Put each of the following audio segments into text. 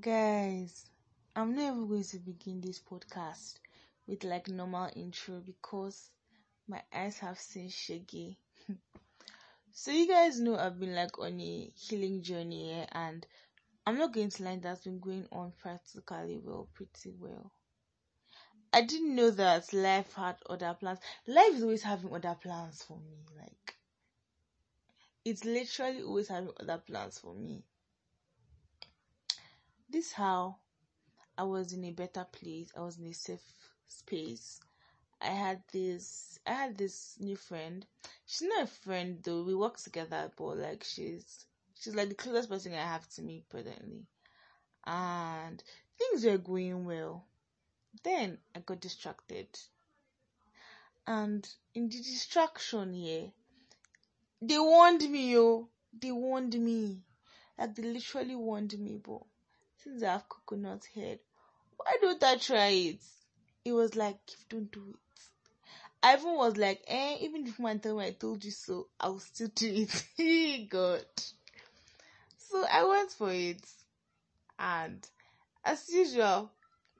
Guys, I'm not even going to begin this podcast with like normal intro because my eyes have seen shaggy. so you guys know I've been like on a healing journey and I'm not going to lie, that's been going on practically well, pretty well. I didn't know that life had other plans. Life is always having other plans for me. Like, it's literally always having other plans for me. This how I was in a better place. I was in a safe space. I had this I had this new friend. She's not a friend though. We work together, but like she's she's like the closest person I have to me presently. And things were going well. Then I got distracted. And in the distraction here, they warned me, yo. They warned me. Like they literally warned me, but since I have coconut head, why don't I try it? It was like, if don't do it. I even was like, eh, even if my tell me I told you so, I'll still do it. God. So I went for it. And as usual,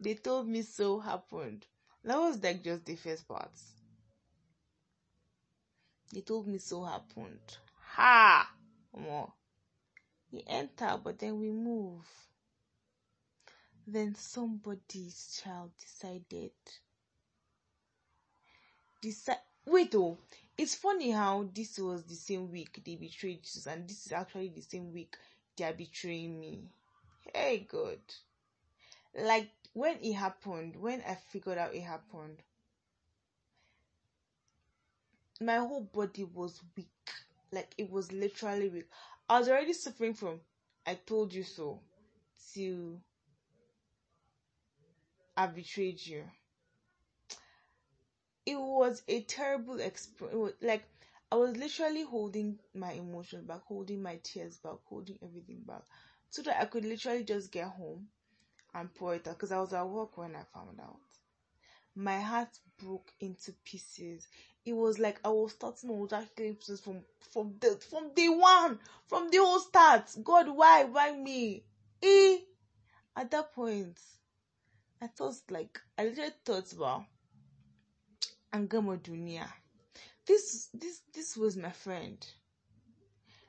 they told me so happened. That was like just the first part. They told me so happened. Ha! More. We enter, but then we move. Then somebody's child decided. Decide. Wait, oh, it's funny how this was the same week they betrayed Jesus, and this is actually the same week they are betraying me. Hey, God. Like when it happened, when I figured out it happened, my whole body was weak. Like it was literally weak. I was already suffering from I told you so till I betrayed you. It was a terrible experience. Like I was literally holding my emotions back, holding my tears back, holding everything back, so that I could literally just get home and pour it out. Because I was at work when I found out. My heart broke into pieces. It was like I was starting on that from from the from day one, from the whole start. God, why, why me? E. At that point, I thought like I literally thought about Angama Dunia. This this this was my friend.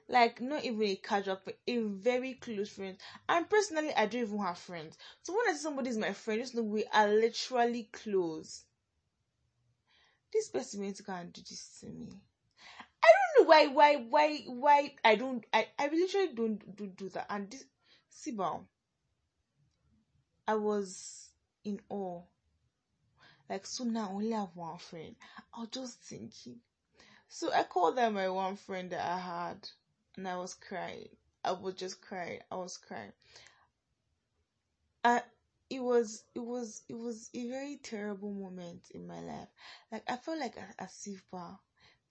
Like not even a casual friend, a very close friend. And personally I don't even have friends. So when I see somebody is my friend, just know we are literally close. This person went to go and do this to me. I don't know why why why why I don't I, I literally don't do, do that. And this Sibal I was in awe. Like, so now I only have one friend. I was just thinking. So I called that my one friend that I had, and I was crying. I was just crying. I was crying. I, it was, it was, it was a very terrible moment in my life. Like I felt like a, if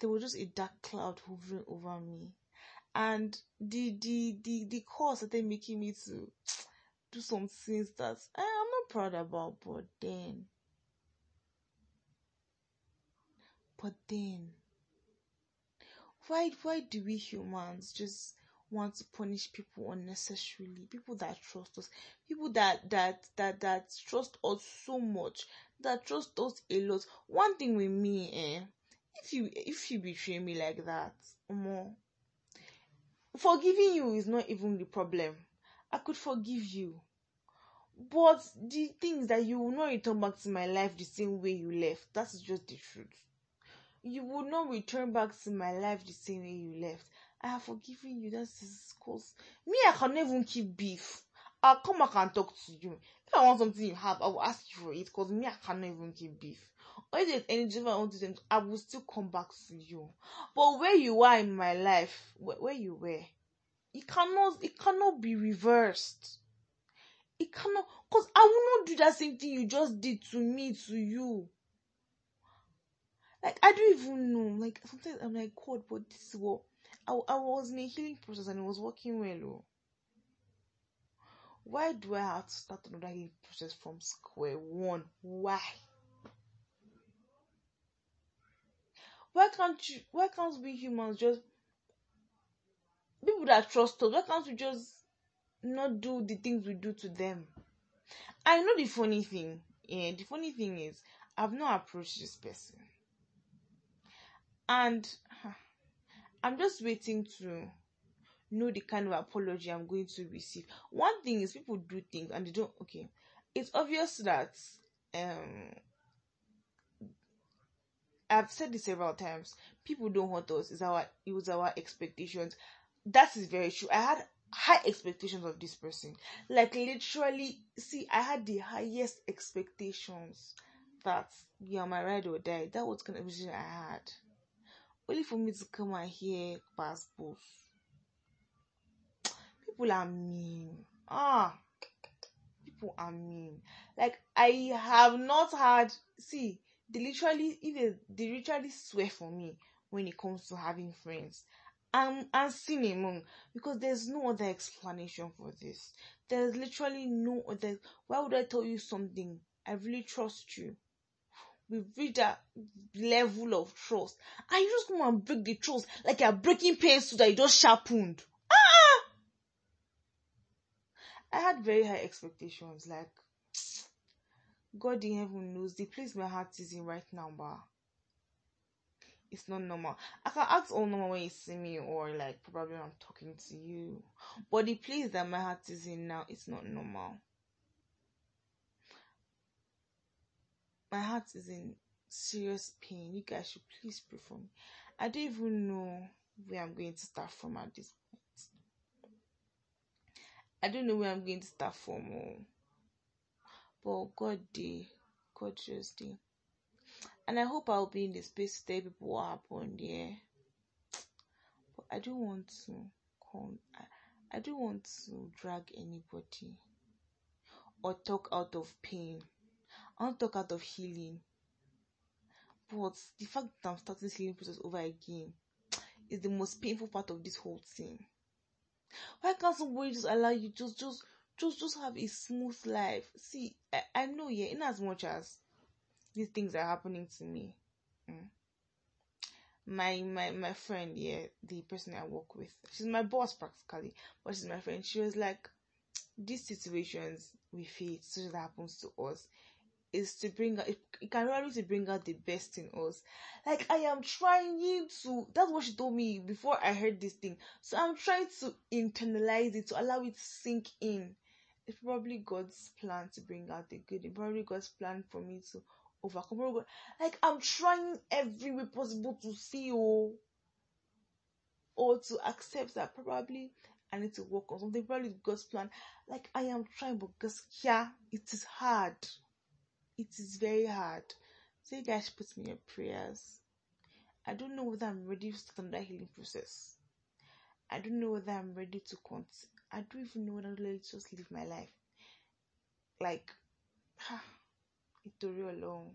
there was just a dark cloud hovering over me, and the the the the cause started making me to do some things that I am not proud about, but then, but then, why why do we humans just want to punish people unnecessarily? People that trust us, people that that that that trust us so much, that trust us a lot. One thing with me, eh, if you if you betray me like that, more forgiving you is not even the problem I could forgive you. But the things that you will not return back to my life the same way you left. That is just the truth. You will not return back to my life the same way you left. I have forgiven you. That is cause me, I can even keep beef. I'll come back and talk to you. If I want something you have, I will ask you for it. Because me, I cannot even keep beef. Or if there's any different I want to do, I will still come back to you. But where you are in my life, where, where you were, it cannot it cannot be reversed. It cannot because i will not do that same thing you just did to me to you. Like i don't even know. Like sometimes i'm like god but this is what i, I was in a healing process and it was working well oh. why do i have to start another healing process from square one? Why? Why can't you why can't we humans just people that trust us, why can't we just not do the things we do to them. I know the funny thing. Yeah, the funny thing is I've not approached this person. And I'm just waiting to know the kind of apology I'm going to receive. One thing is people do things and they don't okay. It's obvious that um I've said this several times. People don't hurt us. It's our it was our expectations. That is very true. I had high expectations of this person. Like literally, see, I had the highest expectations that you are my ride or die. That was kind of vision I had. Only for me to come and hear past both. People are mean. Ah, people are mean. Like I have not had. See, they literally, even they literally swear for me when it comes to having friends. I'm I'm among because there's no other explanation for this. There's literally no other. Why would I tell you something? I really trust you. We've reached that level of trust. And you just come and break the trust like you're breaking pencil that you just sharpened. Ah! I had very high expectations. Like, God in heaven knows the place my heart is in right now, but it's not normal. I can act all normal when you see me, or like probably I'm talking to you. But the place that my heart is in now, it's not normal. my heart is in serious pain. You guys should please pray for me. I don't even know where I'm going to start from at this point. I don't know where I'm going to start from. Oh. But God did. God just did. And I hope I'll be in the space to tell people what happened, yeah. But I don't want to come I, I don't want to drag anybody or talk out of pain. I to talk out of healing. But the fact that I'm starting healing process over again is the most painful part of this whole thing. Why can't somebody just allow you just just just just have a smooth life? See, I, I know, yeah, in as much as these things are happening to me. Mm, my my my friend, yeah, the person I work with, she's my boss practically, but she's my friend. She was like, these situations we face, so that happens to us is to bring out it, it can really to bring out the best in us. Like i am trying to that's what she told me before i heard this thing. So i'm trying to internalize it to allow it to sink in. It's probably god's plan to bring out the good. It's probably god's plan for me to overcome like i'm trying every way possible to see or or to accept that probably I need to work on something. Probably God's plan. Like I am trying, but yeah, it is hard it is very hard. So you guys put me in prayers. I don't know whether I'm ready to start that healing process. I don't know whether I'm ready to continue. I don't even know whether to just live my life. Like, ah. Itori alone.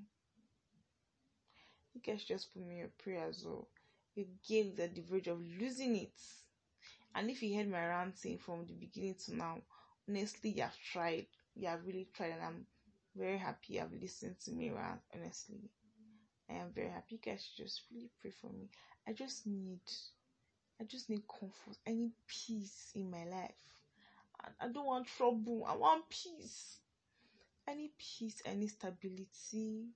You guys just put me your prayers or you gave the verge of losing it. And if you heard my ranting from the beginning to now, honestly, you have tried. You have really tried, and I'm very happy I've listened to me around, honestly. I am very happy. You guys just really pray for me. I just need I just need comfort. I need peace in my life. I, I don't want trouble. I want peace. I need peace. I need stability.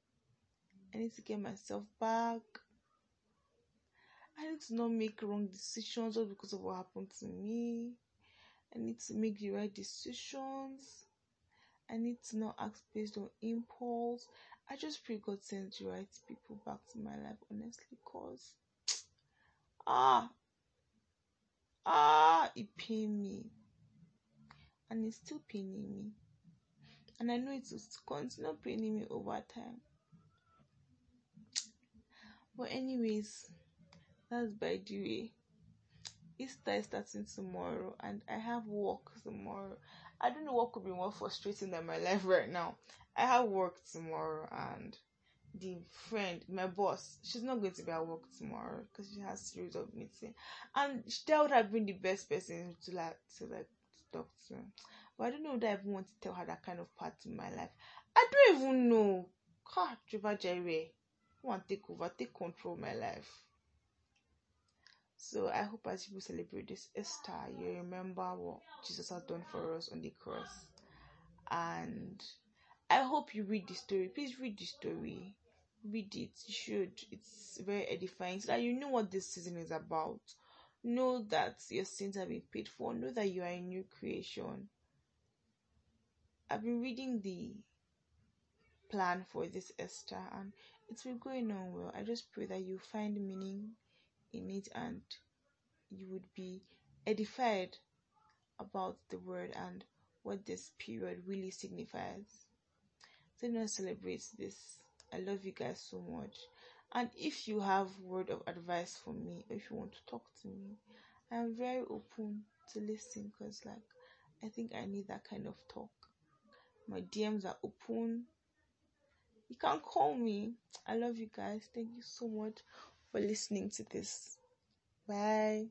I need to get myself back. I need to not make wrong decisions just because of what happened to me. I need to make the right decisions. I need to not act based on impulse. I just pray God sends the right people back to my life, honestly, cause ah ah it pain me. And it's still paining me. And I know it will continue paining me over time. But anyways, that's by the way. Easter is starting tomorrow and I have work tomorrow. I don't know what could be more frustrating than my life right now. I have work tomorrow and the friend, my boss, she's not going to be at work tomorrow because she has series of meeting, and that would have been the best person to like to like talk to. But I don't know that I even want to tell her that kind of part in my life. I don't even know. God, Jehovah Jireh, want to take over, take control of my life. So I hope as you celebrate this Easter, you remember what Jesus has done for us on the cross. And I hope you read the story. Please read the story. Read it. You should. It's very edifying so that you know what this season is about. Know that your sins have been paid for. Know that you are a new creation. I've been reading the plan for this Easter and it's been going on well. I just pray that you find meaning in it and you would be edified about the word and what this period really signifies. So now celebrate this. I love you guys so much. And if you have word of advice for me, if you want to talk to me, I am very open to listen because like I think I need that kind of talk. My DMs are open. You can call me. I love you guys. Thank you so much for listening to this. Bye.